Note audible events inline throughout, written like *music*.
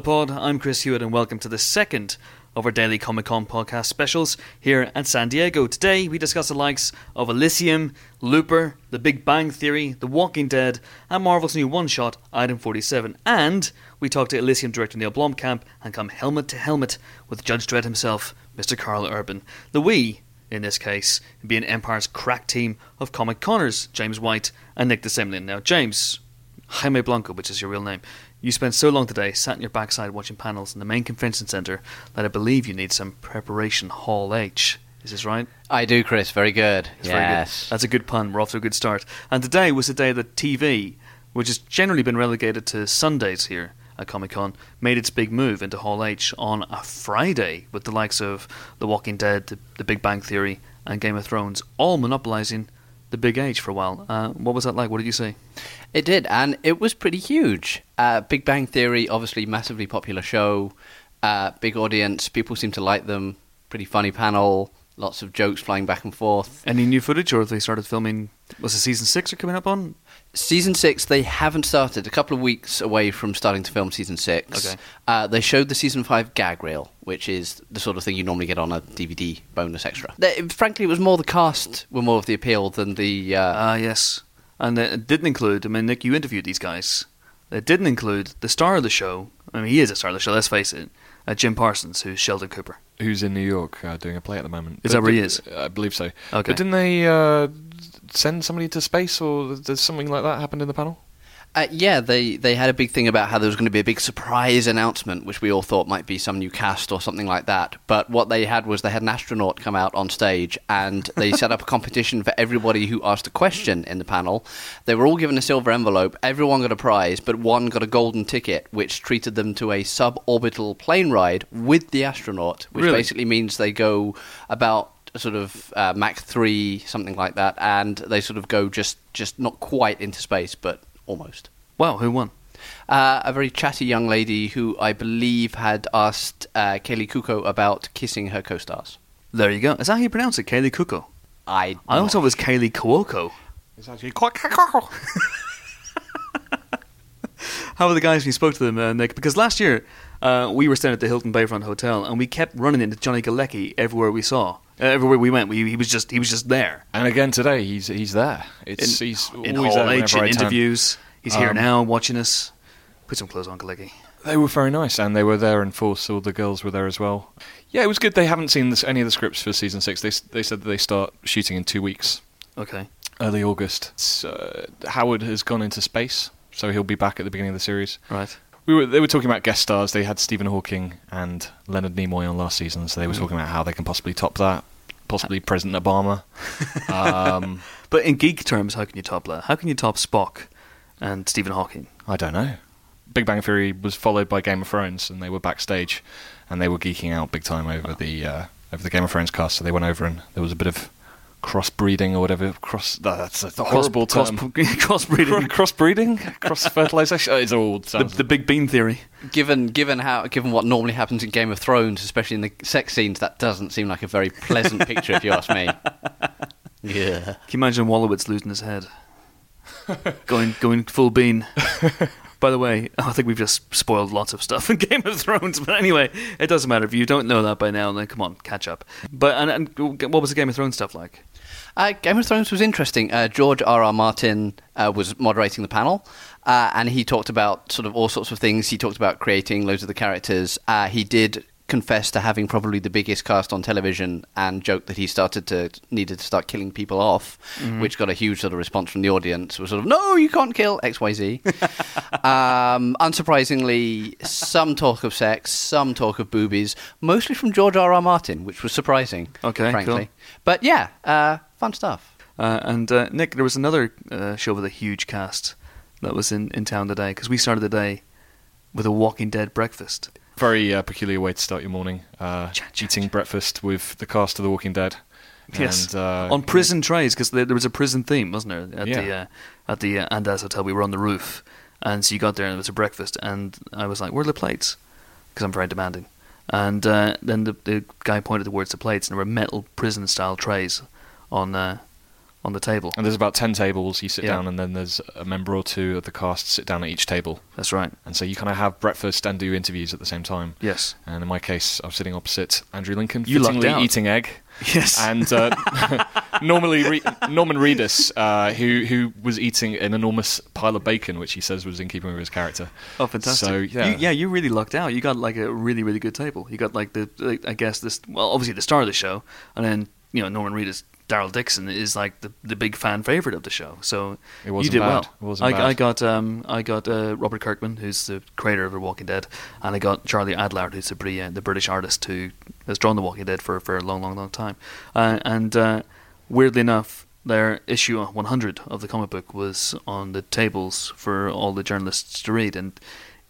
Pod. I'm Chris Hewitt, and welcome to the second of our daily Comic Con podcast specials here at San Diego. Today, we discuss the likes of Elysium, Looper, The Big Bang Theory, The Walking Dead, and Marvel's new one shot, Item 47. And we talk to Elysium director Neill Blomkamp and come helmet to helmet with Judge Dredd himself, Mr. Karl Urban. The we, in this case, being Empire's crack team of Comic Connors, James White and Nick de Semlyen. Now, James, Jaime Blanco, which is your real name, you spent so long today sat in your backside watching panels in the main convention centre that I believe you need some preparation Hall H. Is this right? I do, Chris. Very good. It's very good. yes. That's a good pun. We're off to a good start. And today was the day that TV, which has generally been relegated to Sundays here at Comic Con, made its big move into Hall H on a Friday with the likes of The Walking Dead, The, the Big Bang Theory, and Game of Thrones all monopolising the big H for a while. Uh, what was that like? What did you see? It did, and it was pretty huge. Uh, Big Bang Theory, obviously, massively popular show, uh, big audience. People seem to like them. Pretty funny panel. Lots of jokes flying back and forth. Any new footage, or have they started filming? Was it season six are coming up on? Season six, they haven't started. A couple of weeks away from starting to film season six. Okay. Uh, they showed the season five gag reel, which is the sort of thing you normally get on a DVD bonus extra. They, frankly, it was more the cast were more of the appeal than the. Uh, Ah, yes. And it didn't include, I mean, Nick, you interviewed these guys. It didn't include the star of the show. I mean, he is a star of the show, let's face it. Uh, Jim Parsons, who's Sheldon Cooper. who's in New York uh, doing a play at the moment. Is that where he is? I believe so. Okay. But didn't they uh, send somebody to space, or does something like that happened in the panel? Uh, yeah, they, they had a big thing about how there was going to be a big surprise announcement, which we all thought might be some new cast or something like that. But what they had was they had an astronaut come out on stage and they set up a competition for everybody who asked a question in the panel. They were all given a silver envelope, everyone got a prize, but one got a golden ticket, which treated them to a suborbital plane ride with the astronaut, which Really? basically means they go about sort of uh, Mach 3, something like that, and they sort of go just, just not quite into space, but almost. Well, who won? Uh, a very chatty young lady who I believe had asked uh, Kaley Kuko about kissing her co-stars. There you go. Is that how you pronounce it? Kaley Kuko? I I always thought it was Kaley Cuoco. It's actually quite cool. *laughs* How were the guys when you spoke to them, uh, Nick? Because last year uh, we were staying at the Hilton Bayfront Hotel and we kept running into Johnny Galecki everywhere we saw. Uh, everywhere we went, we, he was just he was just there. And again today, he's he's there. It's in, he's in always there H, in interviews. He's here Um, now watching us. Put some clothes on, Galecki. They were very nice, and they were there in force. All the girls were there as well. Yeah, it was good. They haven't seen this, any of the scripts for season six. They they said that they start shooting in two weeks, Okay. early August. Uh, Howard has gone into space, so he'll be back at the beginning of the series. Right. We were they were talking about guest stars. They had Stephen Hawking and Leonard Nimoy on last season, so they were Mm. talking about how they can possibly top that. Possibly President Obama. *laughs* um, But in geek terms, how can you top that? How can you top Spock and Stephen Hawking? I don't know. Big Bang Theory was followed by Game of Thrones, and they were backstage, and they were geeking out big time over the uh, over the Game of Thrones cast. So they went over, and there was a bit of crossbreeding or whatever. Cross that's a horrible cross, term. *laughs* crossbreeding. crossbreeding, cross fertilization. Oh, it's all the, the Big Bean theory. given given how given what normally happens in Game of Thrones, especially in the sex scenes, that doesn't seem like a very pleasant picture, if you ask me. *laughs* Yeah. Can you imagine Wolowitz losing his head? *laughs* going going full bean. By the way, I think we've just spoiled lots of stuff in Game of Thrones. But anyway, it doesn't matter if you don't know that by now. Then come on, catch up. But and, and what was the Game of Thrones stuff like? Uh, Game of Thrones was interesting. Uh, George R. R. Martin uh, was moderating the panel, uh, and he talked about sort of all sorts of things. He talked about creating loads of the characters. Uh, he did confess to having probably the biggest cast on television, and joked that he started to needed to start killing people off, which got a huge sort of response from the audience. Was sort of no, you can't kill X Y Z. *laughs* um, unsurprisingly, some talk of sex, some talk of boobies, mostly from George R. R. Martin, which was surprising. Okay, frankly. cool. But yeah, uh, fun stuff. Uh, and uh, Nick, there was another uh, show with a huge cast that was in, in town today because we started the day with a Walking Dead breakfast. very uh, peculiar way to start your morning. Uh, Chat, chat, eating breakfast with the cast of The Walking Dead. Yes, And, uh, on prison trays because there, there was a prison theme, wasn't there? At the Yeah. uh, at the uh, Andaz Hotel, we were on the roof, and so you got there and it was a breakfast, and I was like, "Where are the plates?" Because I'm very demanding. And uh, then the, the guy pointed towards the plates, and there were metal prison style trays on uh, on the table. And there's about 10 tables. You sit Yeah. down, and then there's a member or two of the cast sit down at each table. That's right. And so you kind of have breakfast and do interviews at the same time. Yes. And in my case, I was sitting opposite Andrew Lincoln, You fittingly eating egg. Yes. And uh, *laughs* normally Re- Norman Reedus, uh, who who was eating an enormous pile of bacon, which he says was in keeping with his character. Oh, fantastic! So yeah, you, yeah, you really lucked out. You got like a really, really good table. You got like the, like, I guess this, well, obviously the star of the show, and then you know Norman Reedus, Daryl Dixon is like the the big fan favorite of the show. So It wasn't you did bad. well. I. I got um I got uh, Robert Kirkman, who's the creator of The Walking Dead, and I got Charlie Adlard, who's the Bri- uh, the British artist who has drawn The Walking Dead for for a long, long, long time. Uh, and uh, weirdly enough. Their issue 100 of the comic book was on the tables for all the journalists to read, and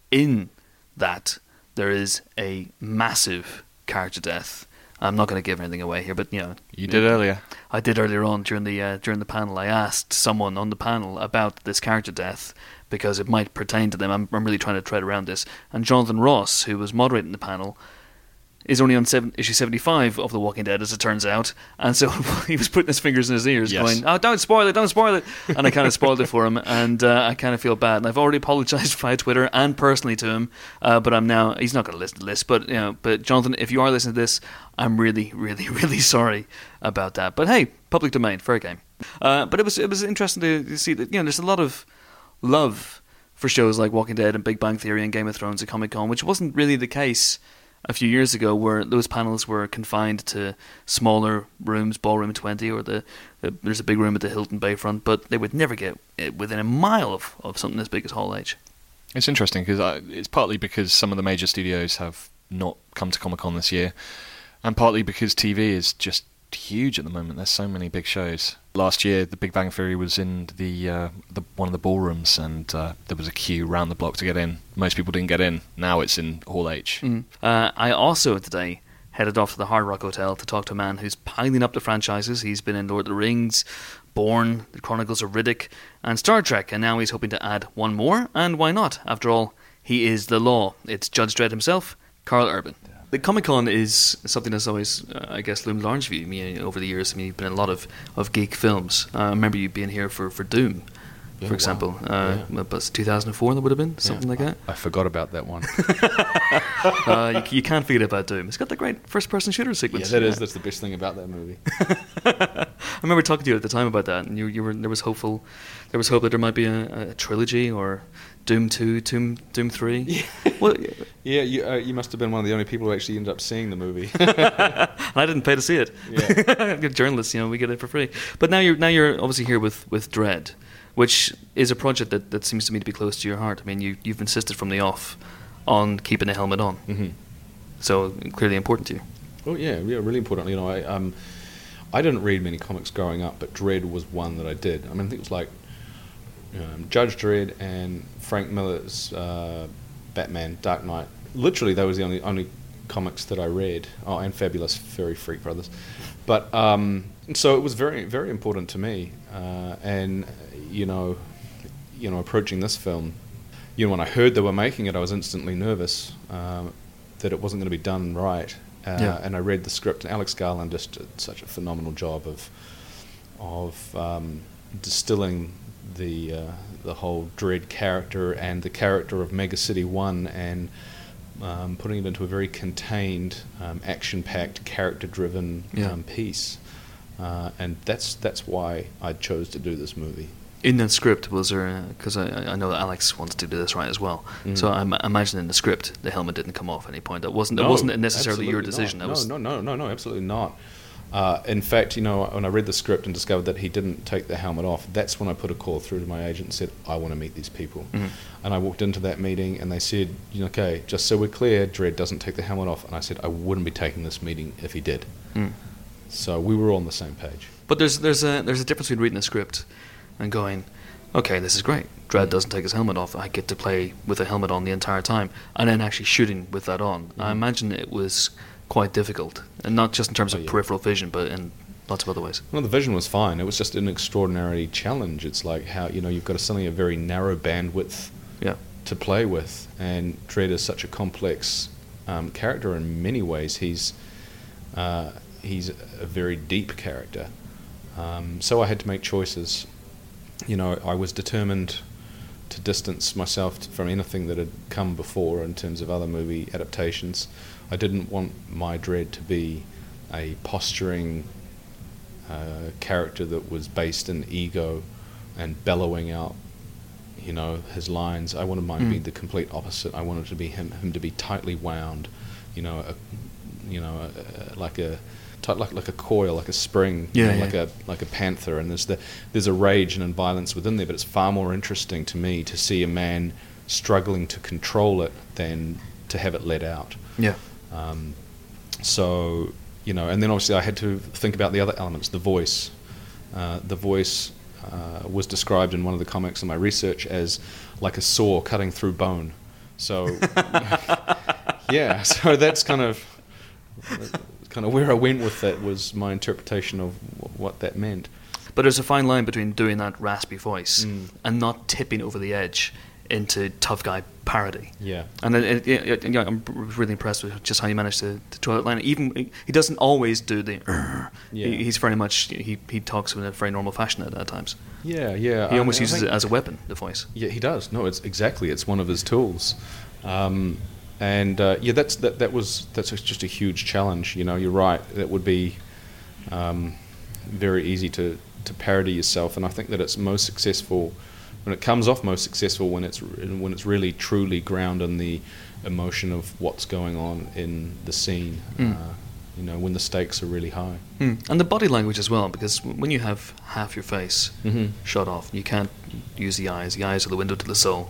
in that there is a massive character death. I'm not going to give anything away here, but you know, you did earlier. I did earlier on during the uh, during the panel. I asked someone on the panel about this character death because it might pertain to them. I'm, I'm really trying to tread around this. And Jonathan Ross, who was moderating the panel, is only on seven, issue 75 of The Walking Dead, as it turns out. And so *laughs* he was putting his fingers in his ears, Yes. going, "Oh, don't spoil it, don't spoil it." And I kind of spoiled it for him, and uh, I kind of feel bad. And I've already apologized *laughs* via Twitter and personally to him, uh, but I'm now he's not going to listen to this. But you know, but Jonathan, if you are listening to this, I'm really, really, *laughs* really sorry about that. But hey, public domain, fair game. Uh, but it was it was interesting to see that you know there's a lot of love for shows like Walking Dead and Big Bang Theory and Game of Thrones at Comic Con, which wasn't really the case a few years ago, where those panels were confined to smaller rooms, Ballroom 20, or the, the there's a big room at the Hilton Bayfront, but they would never get within a mile of, of something as big as Hall H. It's interesting because it's partly because some of the major studios have not come to Comic Con this year, and partly because TV is just huge at the moment. There's so many big shows. Last year, The Big Bang Theory was in the, uh, the one of the ballrooms, and uh, there was a queue round the block to get in. Most people didn't get in. Now it's in Hall H. Mm. Uh, I also today headed off to the Hard Rock Hotel to talk to a man who's piling up the franchises. He's been in Lord of the Rings, Bourne, The Chronicles of Riddick, and Star Trek, and now he's hoping to add one more. And why not? After all, he is the law. It's Judge Dredd himself, Karl Urban. The Comic Con is something that's always, uh, I guess, loomed large for you. I mean, over the years, I mean, you've been in a lot of, of geek films. Uh, I remember you being here for, for Doom, Yeah, for example. wow. Uh, Yeah. it, 2004 that would have been? Something like that? I forgot about that one. *laughs* uh, you, you can't forget about Doom. It's got the great first-person shooter yeah, sequence. that is. That's the best thing about that movie. *laughs* I remember talking to you at the time about that, and you, you were there was hopeful, there was hope that there might be a, a trilogy or Doom Two, Doom Doom Three. *laughs* well, Yeah, you, uh, you must have been one of the only people who actually ended up seeing the movie. *laughs* I didn't pay to see it. Yeah. *laughs* Good journalists, you know, we get it for free. But now you're now you're obviously here with with Dredd, which is a project that, that seems to me to be close to your heart. I mean, you you've insisted from the off on keeping the helmet on, hmm so clearly important to you. Oh yeah, yeah, really important. You know, I um, I didn't read many comics growing up, but Dredd was one that I did. I mean, I think it was like um, Judge Dredd and Frank Miller's uh, Batman, Dark Knight. Literally, those were the only only comics that I read. Oh, and Fabulous Furry Freak Brothers. But um, so it was very very important to me, uh, and you know, you know, approaching this film, you know, when I heard they were making it, I was instantly nervous um, that it wasn't going to be done right. Uh, Yeah. And I read the script, and Alex Garland just did such a phenomenal job of of um, distilling the uh, the whole Dredd character and the character of Mega City One, and um, putting it into a very contained, um, action-packed, character-driven Yeah. um, piece. Uh, and that's that's why I chose to do this movie. In the script, was there? Because I, I know that Alex wants to do this right as well. Mhm. So I im- imagine in the script the helmet didn't come off at any point. That wasn't. It wasn't necessarily your decision. not. That was no, no, no, no, no, absolutely not. Uh, in fact, you know, when I read the script and discovered that he didn't take the helmet off, that's when I put a call through to my agent and said, "I want to meet these people." Mhm. And I walked into that meeting and they said, you know, "Okay, just so we're clear, Dredd doesn't take the helmet off." And I said, "I wouldn't be taking this meeting if he did." Mm. So we were all on the same page. But there's there's a there's a difference between reading a script and going, okay, this is great. Dredd Mm. doesn't take his helmet off. I get to play with a helmet on the entire time, and then actually shooting with that on. I Mhm. imagine it was quite difficult, and not just in terms Oh, of yeah. peripheral vision, but in lots of other ways. Well, the vision was fine. It was just an extraordinary challenge. It's like how you know you've got suddenly a very narrow bandwidth Yeah. to play with, and Dredd is such a complex um, character in many ways. He's uh, he's a very deep character, Um, so I had to make choices. You know, I was determined to distance myself from anything that had come before in terms of other movie adaptations. I didn't want my Dredd to be a posturing uh, character that was based in ego and bellowing out, you know, his lines. I wanted mine to be Mm. the complete opposite. I wanted to be him, him to be tightly wound, you know, a, you know, a, a, like a tight, like like a coil, like a spring, you know, yeah. like a like a panther. And there's the there's a rage and violence within there, but it's far more interesting to me to see a man struggling to control it than to have it let out. Yeah. Um, so, you know, and then obviously I had to think about the other elements. The voice, uh, the voice uh, was described in one of the comics in my research as like a saw cutting through bone. So, *laughs* *laughs* yeah, so that's kind of kind of where I went with that was my interpretation of wh- what that meant. But there's a fine line between doing that raspy voice Mm. and not tipping over the edge into tough guy parody. Yeah. And then it, it, it- yeah, I'm really impressed with just how you managed to, to draw that line. Even he doesn't always do the. Yeah. He, he's very much he, he talks in a very normal fashion at, at times. Yeah, yeah. He almost I uses think- it as a weapon. The voice. Yeah, he does. No, it's exactly. It's one of his tools, um, and uh, yeah, that's that. That was that's just a huge challenge. You know, you're right. That would be um, very easy to to parody yourself, and I think that it's most successful when it comes off most successful when it's when it's really truly grounded in the emotion of what's going on in the scene. Mm. Uh, you know, when the stakes are really high. Hmm. And the body language as well, because when you have half your face Mhm. shut off, you can't use the eyes. The eyes are the window to the soul.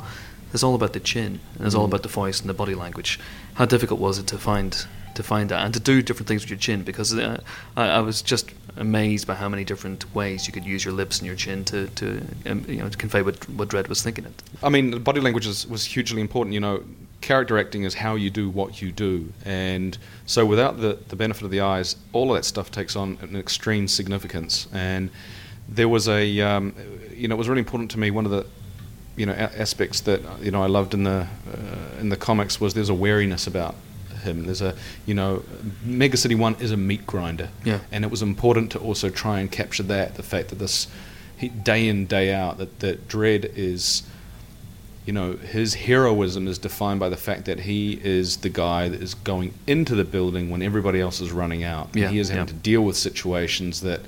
It's all about the chin, and it's all Mhm. about the voice and the body language. How difficult was it to find to find that and to do different things with your chin? Because uh, I, I was just amazed by how many different ways you could use your lips and your chin to, to um, you know to convey what what Dredd was thinking. It. I mean, body language is, was hugely important. You know, character acting is how you do what you do, and so without the the benefit of the eyes, all of that stuff takes on an extreme significance. And there was a, um, you know, it was really important to me. One of the you know a- aspects that you know I loved in the uh, in the comics was there's a wariness about him. There's a you know Mega City One is a meat grinder, Yeah. and it was important to also try and capture that the fact that this he, day in day out that that Dredd is you know his heroism is defined by the fact that he is the guy that is going into the building when everybody else is running out. Yeah, he is having yeah. to deal with situations that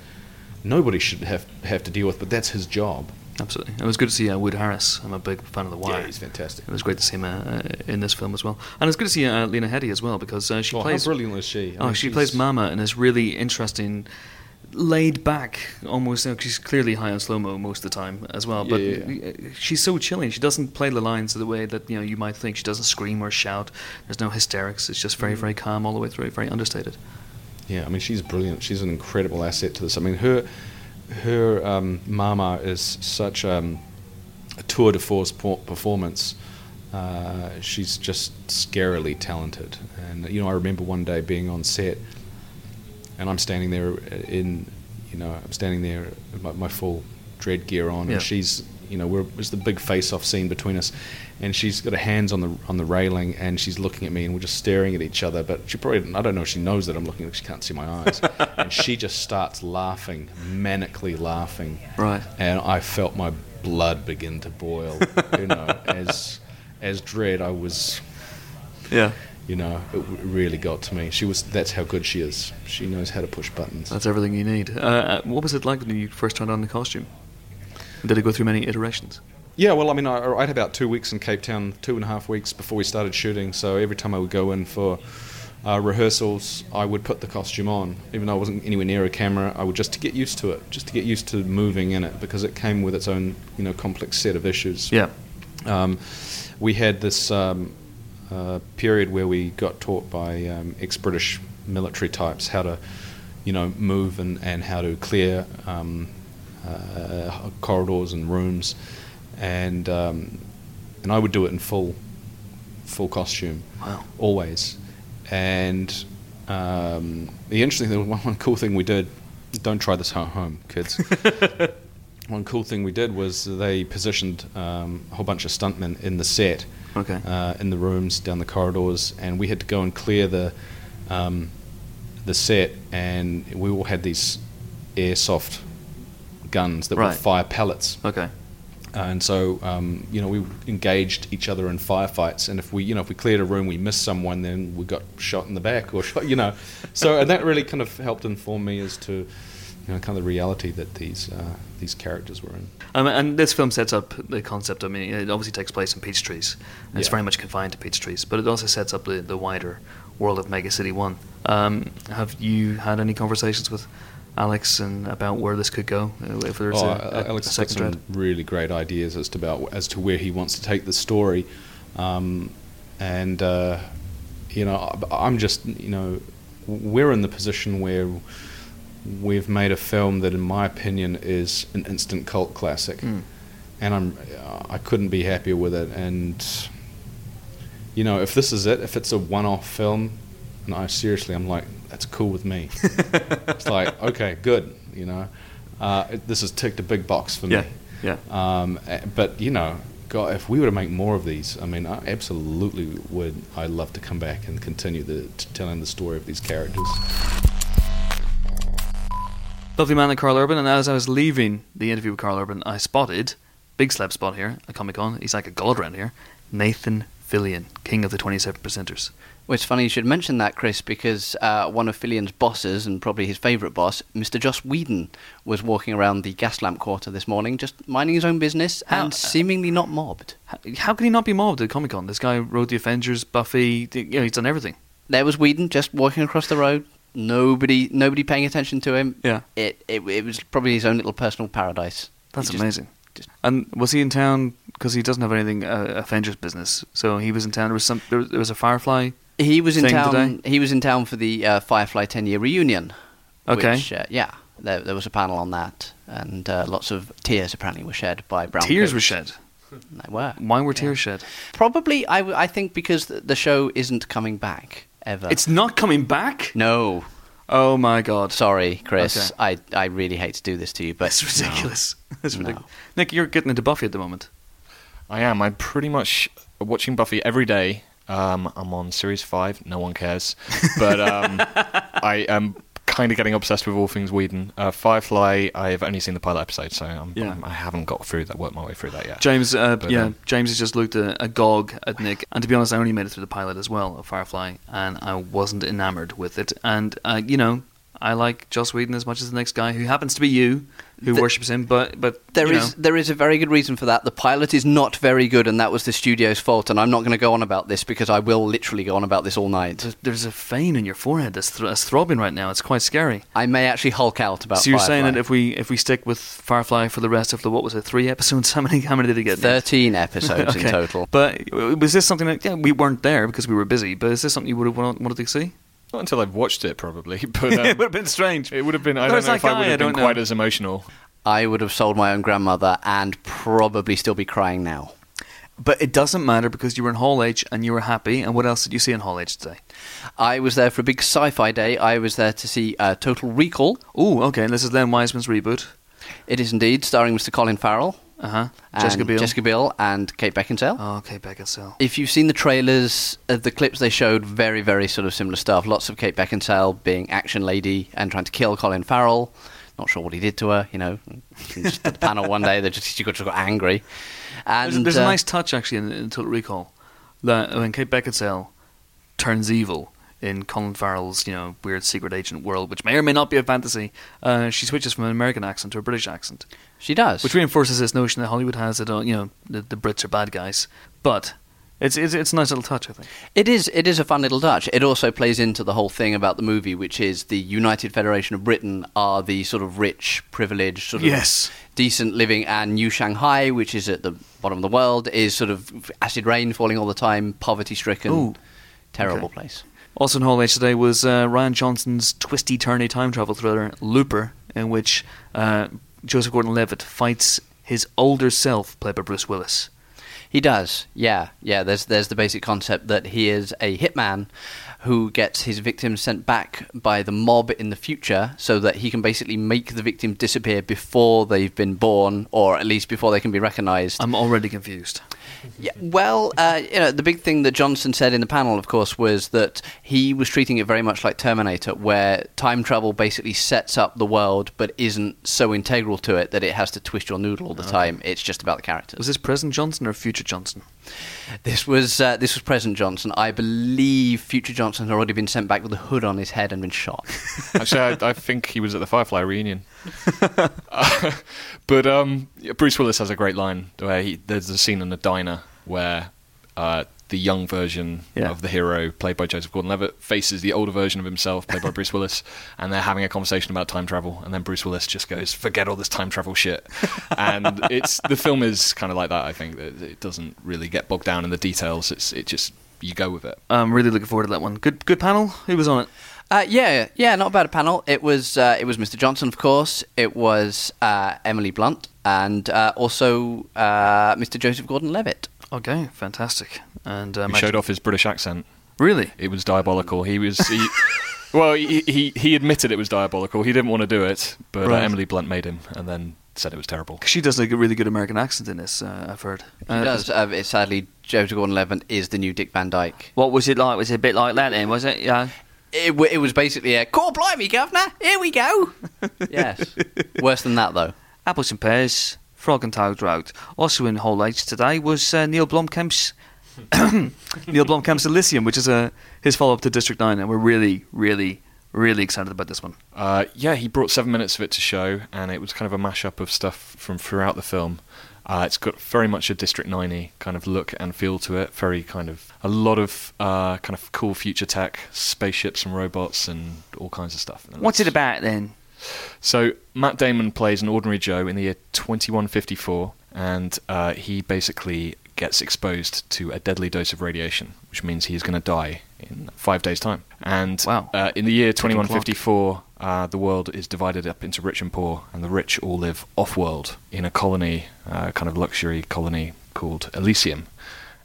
nobody should have have to deal with, but that's his job. Absolutely, it was good to see uh, Wood Harris. I'm a big fan of The Wire. Yeah, he's fantastic. It was great to see him uh, uh, in this film as well, and it's good to see uh, Lena Headey as well because uh, she Oh, plays how brilliant was she? I oh, mean, she she's- plays Mama in this really interesting, laid back, almost. You know, she's clearly high on slow mo most of the time as well. But Yeah, yeah, uh, she's so chilling. She doesn't play the lines the way that you know you might think. She doesn't scream or shout. There's no hysterics. It's just Mm. very very calm all the way through. Very understated. Yeah, I mean she's brilliant. She's an incredible asset to this. I mean her her um, Mama is such um, a tour de force por- performance. Uh, she's just scarily talented. And you know, I remember one day being on set, and I'm standing there in, you know, I'm standing there with my, my full Dredd gear on, Yeah. and she's, you know, we're, it's the big face-off scene between us, and she's got her hands on the on the railing, and she's looking at me, and we're just staring at each other. But she probably, I don't know, if she knows that I'm looking, she can't see my eyes, *laughs* and she just starts laughing, manically laughing, Right. and I felt my blood begin to boil, you know, *laughs* as as Dredd, I was Yeah. you know, it really got to me. She was that's how good she is. She knows how to push buttons. That's everything you need. Uh, Uh, what was it like when you first turned on the costume? Did it go through many iterations? yeah, well, I mean, I, I had about two weeks in Cape Town, two and a half weeks before we started shooting. So every time I would go in for uh, rehearsals, I would put the costume on, even though I wasn't anywhere near a camera. I would just to get used to it, just to get used to moving in it, because it came with its own, you know, complex set of issues. Yeah. Um, we had this um, uh, period where we got taught by um, ex-British military types how to, you know, move and, and how to clear um, uh, corridors and rooms, and um, and I would do it in full full costume, Wow. always. And um, the interesting thing, *laughs* one, one cool thing we did. Don't try this at home, kids. *laughs* one cool thing we did was they positioned um, a whole bunch of stuntmen in the set, Okay. uh, in the rooms, down the corridors, and we had to go and clear the um, the set, and we all had these airsoft guns that Right. would fire pellets. Okay. and so um, you know we engaged each other in firefights and if we you know if we cleared a room we missed someone then we got shot in the back or shot *laughs* you know so and that really kind of helped inform me as to you know kind of the reality that these uh, these characters were in Um, and this film sets up the concept. I mean, it obviously takes place in Peachtrees. And It's very much confined to peach trees, but it also sets up the, the wider world of Mega City One. Um, have you had any conversations with Alex and about where this could go? uh, If there's oh, a, uh, a, Alex a has got some really great ideas as to about as to where he wants to take the story um, and uh, you know I'm just you know we're in the position where we've made a film that, in my opinion, is an instant cult classic, Mm. and I'm I couldn't be happier with it. And you know, if this is it, if it's a one-off film, and I seriously, I'm like, that's cool with me. *laughs* it's like, okay, good. You know, uh, it, this has ticked a big box for Yeah, me. yeah. Um, eh, but you know, God, if we were to make more of these, I mean, I absolutely would. I'd love to come back and continue the t- telling the story of these characters. Lovely man like Karl Urban, and as I was leaving the interview with Karl Urban, I spotted big slab spot here at Comic Con. He's like a god around here. Nathan Fillion, king of the Twenty Seven Percenters. Well, it's funny you should mention that, Chris, because uh, one of Fillion's bosses, and probably his favourite boss, Mr. Joss Whedon, was walking around the Gaslamp Quarter this morning, just minding his own business How- and seemingly not mobbed. How, how can he not be mobbed at Comic Con? This guy wrote the Avengers, Buffy. the- You know, he's done everything. There was Whedon just walking across the road, nobody, nobody paying attention to him. Yeah. It, it, it was probably his own little personal paradise. That's just- amazing. And was he in town? Because he doesn't have anything uh, Avengers business. So he was in town. There was some. There was, there was a Firefly. He was in town. today? He was in town for the uh, Firefly 10 year reunion. Okay. Which, uh, yeah, there, there was a panel on that, and uh, lots of tears apparently were shed by Brown. Tears coats. were shed. They were. Why were Yeah. tears shed? Probably, I, w- I think because the show isn't coming back ever. It's not coming back. no. Oh my god. Sorry, Chris. Okay. I, I really hate to do this to you, but it's ridiculous. That's No. ridiculous. *laughs* Nick, you're getting into Buffy at the moment. I am. I'm pretty much watching Buffy every day. Um, I'm on series five. No one cares, but um, *laughs* I am kind of getting obsessed with all things Whedon. Uh, Firefly. I've only seen the pilot episode, so I'm, Yeah. I'm, I haven't got through that. Worked my way through that yet. James, uh, But, yeah, um, James has just looked a, a gog at Nick, and to be honest, I only made it through the pilot as well of Firefly, and I wasn't enamored with it. And uh, you know, I like Joss Whedon as much as the next guy, who happens to be you, who The- worships him. But but There is know, there is a very good reason for that. The pilot is not very good, and that was the studio's fault. And I'm not going to go on about this because I will literally go on about this all night. there's, a vein in your forehead that's, that's throbbing right now. It's quite scary. I may actually hulk out about. so you're saying that if we if we stick with Firefly for the rest of the what was it three episodes? *laughs* How many how many did it get? Thirteen *laughs* episodes in total. But uh, was this something that yeah we weren't there because we were busy? But is this something you would have wanted to see? Not until I've watched it, probably. *laughs* But it um, would have been strange. it would have been. I Where's don't know that if I guy? would I have been don't know. quite as emotional. I would have sold my own grandmother and probably still be crying now. But it doesn't matter because you were in Hall H and you were happy. And what else did you see in Hall H today? I was there for a big sci-fi day. I was there to see uh, Total Recall. Oh, okay. And this is Len Wiseman's reboot. It is indeed starring Mr. Colin Farrell, Uh huh. Jessica Biel. Jessica Biel, and Kate Beckinsale. Oh, okay, Beckinsale. If you've seen the trailers, uh, the clips they showed, very, very sort of similar stuff. Lots of Kate Beckinsale being action lady and trying to kill Colin Farrell. Not sure what he did to her, you know. Just at the panel one day, they just she got, just got angry. And There's, a- there's uh, a nice touch actually in, in Total Recall that when Kate Beckinsale turns evil in Colin Farrell's you know weird secret agent world, which may or may not be a fantasy, uh, she switches from an American accent to a British accent, she does. which reinforces this notion that Hollywood has that you know the, the Brits are bad guys. But it's, it's it's a nice little touch, I think. It is. It is a fun little touch. It also plays into the whole thing about the movie, which is the United Federation of Britain are the sort of rich, privileged, sort of Yes. decent living, and New Shanghai, which is at the bottom of the world, is sort of acid rain falling all the time, poverty-stricken, terrible Okay. place. Also in Hall H today was uh, Rian Johnson's twisty turny time travel thriller Looper, in which uh, Joseph Gordon-Levitt fights his older self, played by Bruce Willis. He does, yeah, yeah. There's there's the basic concept that he is a hitman who gets his victims sent back by the mob in the future, so that he can basically make the victim disappear before they've been born, or at least before they can be recognised. I'm already confused. Yeah, well, uh, you know, the big thing that Johnson said in the panel, of course, was that he was treating it very much like Terminator, where time travel basically sets up the world but isn't so integral to it that it has to twist your noodle all the time. It's just about the characters. Was this present Johnson or future Johnson? This was uh, this was President Johnson. I believe Future Johnson had already been sent back with a hood on his head and been shot. *laughs* Actually, I, I think he was at the Firefly reunion. Uh, *laughs* *laughs* but um, Bruce Willis has a great line where he, there's a scene in the diner where uh, the young version Yeah. of the hero, played by Joseph Gordon-Levitt, faces the older version of himself, played by *laughs* Bruce Willis, and they're having a conversation about time travel. And then Bruce Willis just goes, "Forget all this time travel shit." *laughs* and it's the film is kind of like that. I think that it doesn't really get bogged down in the details. It's it just you go with it. I'm really looking forward to that one. Good, good panel. Who was on it? Uh, yeah, yeah, not a bad panel. It was uh, it was Mr. Johnson, of course. It was uh, Emily Blunt and uh, also uh, Mr. Joseph Gordon-Levitt. Okay, fantastic. And um, He showed off his British accent. Really? It was diabolical. He was. He, *laughs* well, he, he he admitted it was diabolical. He didn't want to do it, but uh, Right. Emily Blunt made him, and then said it was terrible. She does like a really good American accent in this. Uh, I've heard. He Uh, does. Uh, it's sadly, Joseph Gordon-Levitt is the new Dick Van Dyke. What was it like? Was it a bit like that then? Was it? Yeah. It, w- it was basically a "Call blimey, governor, here we go." *laughs* yes, worse than that though. Apples and pears, frog and toad road. Also in Hall H today was uh, Neill Blomkamp's *coughs* Neill Blomkamp's Elysium, which is a his follow up to District Nine, and we're really, really, really excited about this one. Uh, yeah, he brought seven minutes of it to show, and it was kind of a mashup of stuff from throughout the film. Uh, it's got very much a District 90 kind of look and feel to it. Very kind of a lot of uh, kind of cool future tech, spaceships and robots and all kinds of stuff. And What's it about then? So Matt Damon plays an ordinary Joe in the year 2154, and uh, he basically gets exposed to a deadly dose of radiation, which means he's going to die in five days' time. And Wow. uh, in the year 2154, uh, the world is divided up into rich and poor, and the rich all live off-world in a colony, uh, kind of luxury colony called Elysium.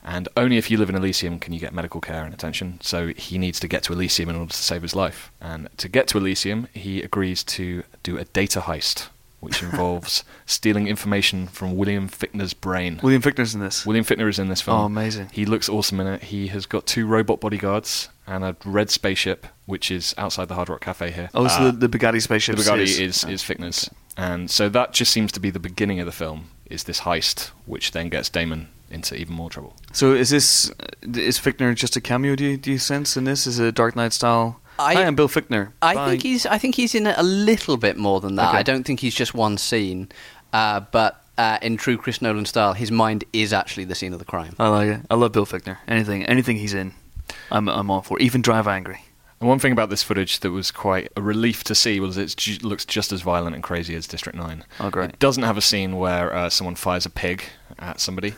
And only if you live in Elysium can you get medical care and attention. So he needs to get to Elysium in order to save his life. And to get to Elysium, he agrees to do a data heist, which *laughs* involves stealing information from William Fichtner's brain. William Fichtner's in this. William Fichtner is in this film. Oh, amazing. He looks awesome in it. He has got two robot bodyguards and a red spaceship, which is outside the Hard Rock Cafe here. Oh, so Uh, the, the Bugatti spaceship the Bugatti is, is, is Fichtner's. And so that just seems to be the beginning of the film, is this heist, which then gets Damon into even more trouble. So is this is Fichtner just a cameo? Do you, do you sense in this? Is it a Dark Knight style? I- Hi, I'm Bill Fichtner. I Bye. think he's. I think he's in it a little bit more than that. Okay. I don't think he's just one scene, uh, but uh, in true Chris Nolan style, his mind is actually the scene of the crime. I like it. I love Bill Fichtner. Anything, anything he's in, I'm I'm all for. Even Drive Angry. And one thing about this footage that was quite a relief to see was it ju- looks just as violent and crazy as District 9. Oh, great. It doesn't have a scene where uh, someone fires a pig at somebody,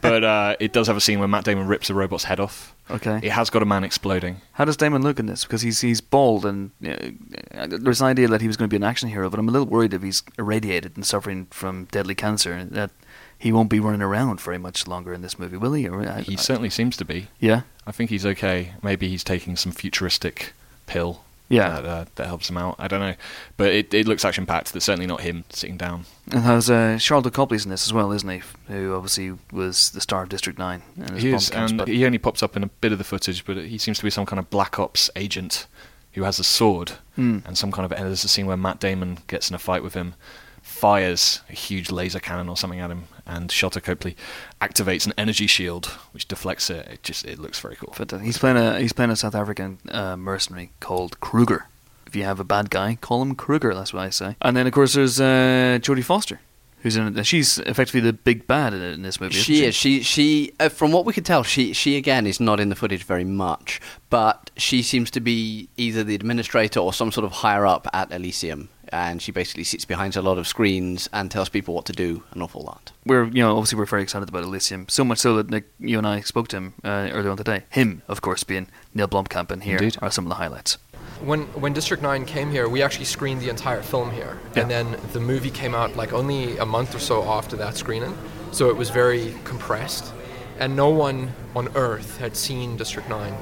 but uh, *laughs* it does have a scene where Matt Damon rips a robot's head off. Okay. It has got a man exploding. How does Damon look in this? Because he's he's bald, and uh, there's an idea that he was going to be an action hero, but I'm a little worried if he's irradiated and suffering from deadly cancer and that he won't be running around very much longer in this movie, will he? Or, I- He I- certainly seems to be. yeah. I think he's okay. Maybe he's taking some futuristic pill. Yeah. That, uh, that helps him out. I don't know, but it, it looks action packed. That's certainly not him sitting down. And how's uh, Sharlto Copley's in this as well, isn't he? Who obviously was the star of District Nine. And He is, and but- he only pops up in a bit of the footage, but he seems to be some kind of black ops agent who has a sword Hmm. and some kind of. And there's a scene where Matt Damon gets in a fight with him, fires a huge laser cannon or something at him, and Sharlto Copley activates an energy shield which deflects it. It just it looks very cool. But uh, he's playing a he's playing a South African uh, mercenary called Kruger. If you have a bad guy, call him Kruger. That's what I say. And then of course there's uh, Jodie Foster, who's in it. She's effectively the big bad in, in this movie. isn't She is. She she. Uh, from what we could tell, she she again is not in the footage very much, but she seems to be either the administrator or some sort of higher up at Elysium, and she basically sits behind a lot of screens and tells people what to do, an awful lot. We're you know obviously we're very excited about Elysium. So much so that Nick, you and I spoke to him uh, earlier on today. Him, of course, being Neill Blomkamp, and here Indeed. are some of the highlights. When when District 9 came here, we actually screened the entire film here. Yeah. And then the movie came out like only a month or so after that screening. So it was very compressed. And no one on earth had seen District 9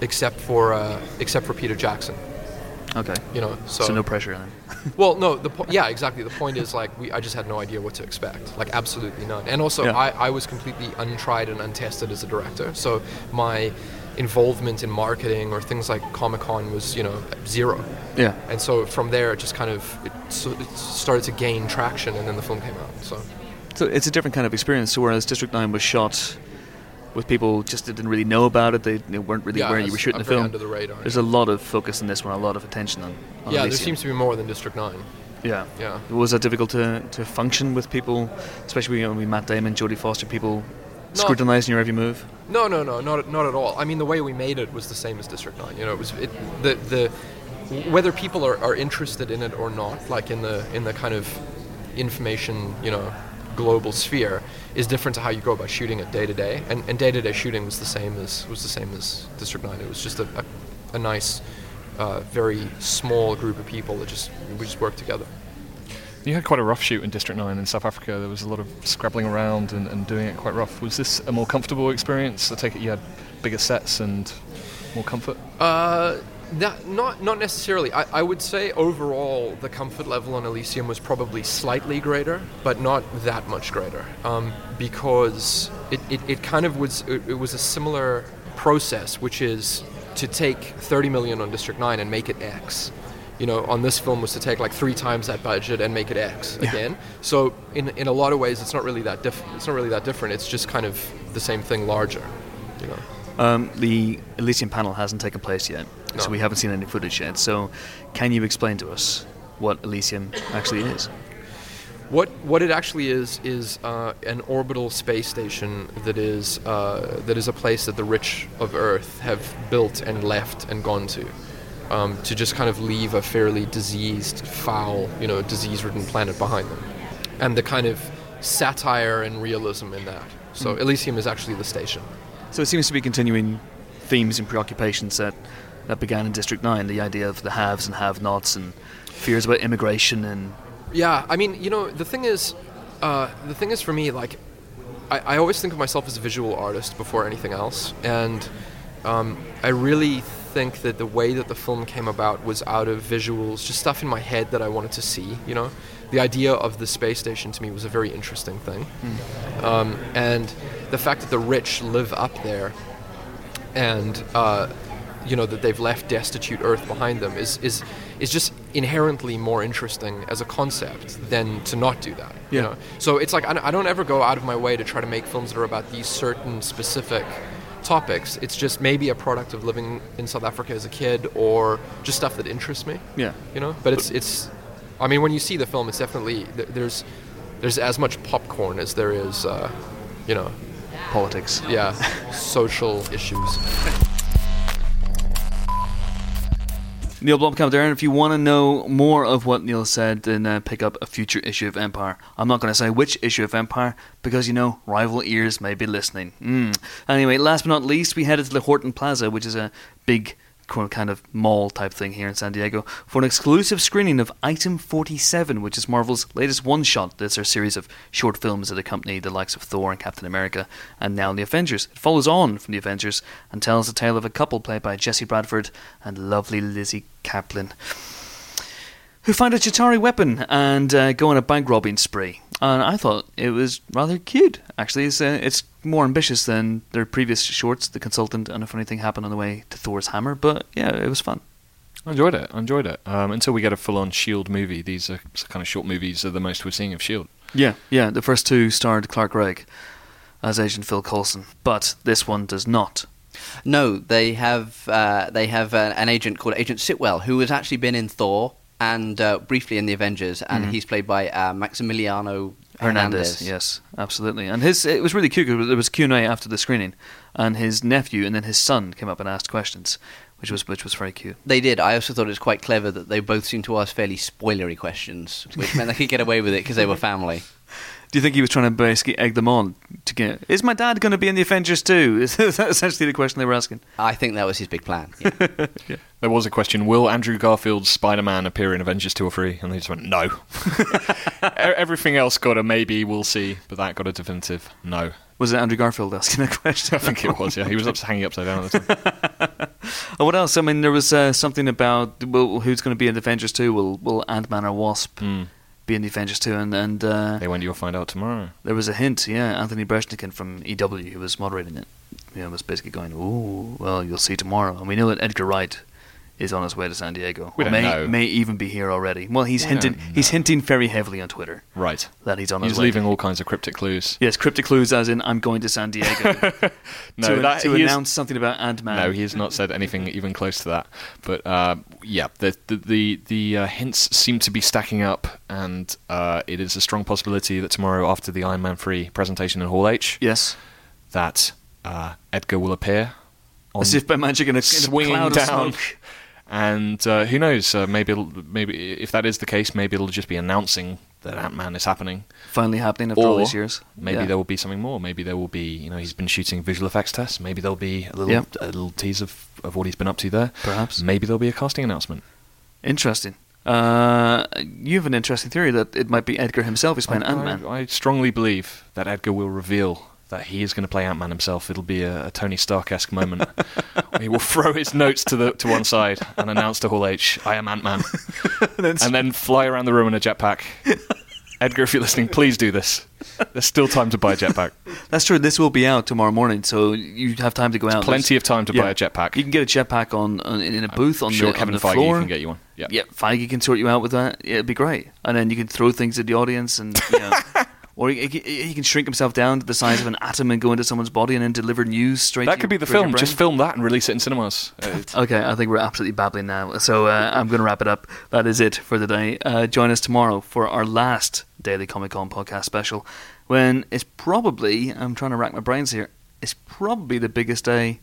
except for uh, except for Peter Jackson. Okay. You know, so, So, no pressure then. *laughs* Well, no, the po- yeah, exactly. The point is like we, I just had no idea what to expect, like absolutely none. And also, Yeah. I, I was completely untried and untested as a director, so my involvement in marketing or things like Comic Con was you know zero. Yeah. And so from there, it just kind of it, so it started to gain traction, and then the film came out. So So it's a different kind of experience. So whereas District Nine was shot with people just didn't really know about it, they, they weren't really Yeah, aware you were shooting a the film. under the radar, There's a lot of focus in this one, a lot of attention on. on yeah, there seems to be more than District Nine. Yeah. Yeah. Was that difficult to, to function with people, especially when we Matt Damon, Jodie Foster, people No. scrutinizing your every move? No, no, no, not not at all. I mean, the way we made it was the same as District Nine. You know, it was it, the the whether people are, are interested in it or not, like in the in the kind of information, you know, global sphere, is different to how you go about shooting it day to day. And and day to day shooting was the same as was the same as District Nine. It was just a a, a nice, uh, very small group of people that just we just worked together. You had quite a rough shoot in District 9 in South Africa. There was a lot of scrabbling around and, and doing it quite rough. Was this a more comfortable experience? I take it you had bigger sets and more comfort? Uh, that, not not necessarily. I, I would say overall the comfort level on Elysium was probably slightly greater, but not that much greater, um, because it, it, it kind of was it, it was a similar process, which is to take 30 million on District 9 and make it X. You know, on this film was to take like three times that budget and make it X again. So in in a lot of ways, it's not really that diff- It's not really that different. It's just kind of the same thing larger. You know. Um, the Elysium panel hasn't taken place yet, so we haven't seen any footage yet. So, can you explain to us what Elysium actually is? What what it actually is is uh, an orbital space station that is uh, that is a place that the rich of Earth have built and left and gone to, um, to just kind of leave a fairly diseased, foul, you know, disease-ridden planet behind them, and the kind of satire and realism in that. So Elysium is actually the station. So it seems to be continuing themes and preoccupations that, that began in District 9, the idea of the haves and have-nots and fears about immigration and Yeah, I mean, you know, the thing is, uh, the thing is for me, like, I, I always think of myself as a visual artist before anything else, and um, I really think that the way that the film came about was out of visuals, just stuff in my head that I wanted to see. You know, the idea of the space station to me was a very interesting thing, um, and the fact that the rich live up there and uh, you know that they've left destitute Earth behind them is is is just inherently more interesting as a concept than to not do that. You know, so it's like I, I don't ever go out of my way to try to make films that are about these certain specific topics. It's just maybe a product of living in South Africa as a kid or just stuff that interests me. Yeah. You know, but it's it's. I mean, when you see the film, it's definitely there's there's as much popcorn as there is, uh, you know, politics. yeah, social issues. *laughs* Neill Blomkamp there, and if you want to know more of what Neill said, then uh, pick up a future issue of Empire. I'm not going to say which issue of Empire because you know rival ears may be listening. Mm. Anyway, last but not least, we headed to the Horton Plaza, which is a big kind of mall type thing here in San Diego, for an exclusive screening of Item 47, which is Marvel's latest one shot. That's their series of short films that accompany the likes of Thor and Captain America, and now the Avengers. It follows on from the Avengers and tells the tale of a couple played by Jesse Bradford and lovely Lizzy Caplan who find a Chitauri weapon and uh, go on a bank robbing spree. And I thought it was rather cute. Actually, it's, uh, it's more ambitious than their previous shorts, The Consultant and A Funny Thing Happened on the Way to Thor's Hammer. But yeah, it was fun. I enjoyed it. I enjoyed it. Um, until we get a full-on Shield movie, these are kind of short movies are the most we're seeing of Shield. Yeah, yeah. The first two starred Clark Gregg as Agent Phil Coulson, but this one does not. No, they have uh, they have uh, an agent called Agent Sitwell who has actually been in Thor and uh, briefly in the Avengers, and Mhm. he's played by uh, Maximiliano Hernandez, Hernandez. yes, absolutely. And his it was really cute because there was Q and A after the screening, and his nephew and then his son came up and asked questions, which was which was very cute. They did. I also thought it was quite clever that they both seemed to ask fairly spoilery questions, which meant they could get away with it because they were family. Do you think he was trying to basically egg them on to get? Is my dad going to be in the Avengers too? *laughs* Is that essentially the question they were asking? I think that was his big plan. *laughs* Yeah. There was a question: Will Andrew Garfield's Spider-Man appear in Avengers two or three? And they just went no. *laughs* E- Everything else got a maybe, we'll see, but that got a definitive no. Was it Andrew Garfield asking that question? I think it was. Yeah, he was up, hanging upside down at the time. What else? I mean, there was uh, something about well, who's going to be in Avengers 2. Will Will Ant Man or Wasp Hmm. Be in the Avengers 2? And and uh, They went, you'll find out tomorrow. there was a hint. Yeah, Anthony Breznican from EW, who was moderating it, you know, was basically going, "Oh, well, you'll see tomorrow." And we know that Edgar Wright is on his way to San Diego. We Or may know. may even be here already. Well, he's We hinting. He's hinting very heavily on Twitter Right. that he's on He's his way. He's leaving all kinds of cryptic clues. Yes, cryptic clues, as in I'm going to San Diego *laughs* No, to, that, to he is- announce something about Ant Man. No, he has not said anything even close to that. But uh, yeah, the the the, the uh, hints seem to be stacking up, and uh, it is a strong possibility that tomorrow, after the Iron Man 3 presentation in Hall H, Yes, that uh, Edgar will appear. On as if by magic in a, in a cloud down. of smoke. And uh, who knows? Uh, maybe maybe if that is the case, maybe it'll just be announcing that Ant Man is happening. Finally happening after all these years. Maybe Yeah. there will be something more. Maybe there will be, you know, he's been shooting visual effects tests. Maybe there'll be a little, Yeah. a little tease of, of what he's been up to there. Perhaps. Maybe there'll be a casting announcement. Interesting. Uh, you have an interesting theory that it might be Edgar himself who's playing Ant Man. I strongly believe that Edgar will reveal that he is going to play Ant Man himself. It'll be a, a Tony Stark esque moment. *laughs* he will throw his notes to the to one side and announce to Hall H, "I am Ant Man," *laughs* and then fly around the room in a jetpack. *laughs* Edgar, if you're listening, please do this. There's still time to buy a jetpack. That's true. This will be out tomorrow morning, so you have time to go out. Plenty of time to buy a jetpack. You can get a jetpack on, on in a booth on I'm sure the, Kevin on the Feige floor. can get you one. Yeah. Yeah, Feige can sort you out with that. Yeah, it'd be great. And then you can throw things at the audience, and you know, or he, he, he can shrink himself down to the size of an atom and go into someone's body, and then deliver news straight. That could your- be the film. Just film that and release it in cinemas. *laughs* Uh, Okay, I think we're absolutely babbling now. So uh, I'm going to wrap it up. That is it for the day. Uh, join us tomorrow for our last Daily Comic Con podcast special, when it's probably, I'm trying to rack my brains here, it's probably the biggest day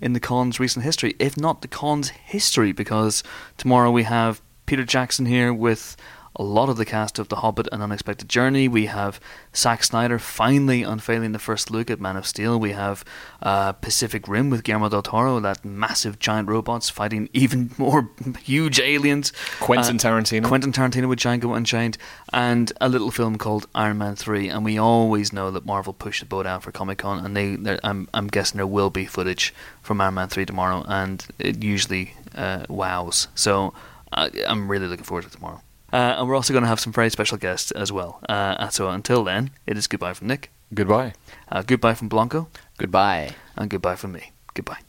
in the con's recent history, if not the con's history, because tomorrow we have Peter Jackson here with a lot of the cast of The Hobbit and Unexpected Journey. We have Zack Snyder finally unveiling the first look at Man of Steel. We have uh, Pacific Rim with Guillermo del Toro, that massive giant robots fighting *laughs* even more huge aliens. Quentin Uh, Tarantino. Quentin Tarantino with Django Unchained, and a little film called Iron Man Three. And we always know that Marvel pushed the boat out for Comic Con, and they, I'm, I'm guessing there will be footage from Iron Man Three tomorrow, and it usually uh, wows. So uh, I'm really looking forward to tomorrow. Uh, and we're also going to have some very special guests as well. Uh, so until then, it is goodbye from Nick, Goodbye. uh, goodbye from Blanco, Goodbye. and goodbye from me. Goodbye.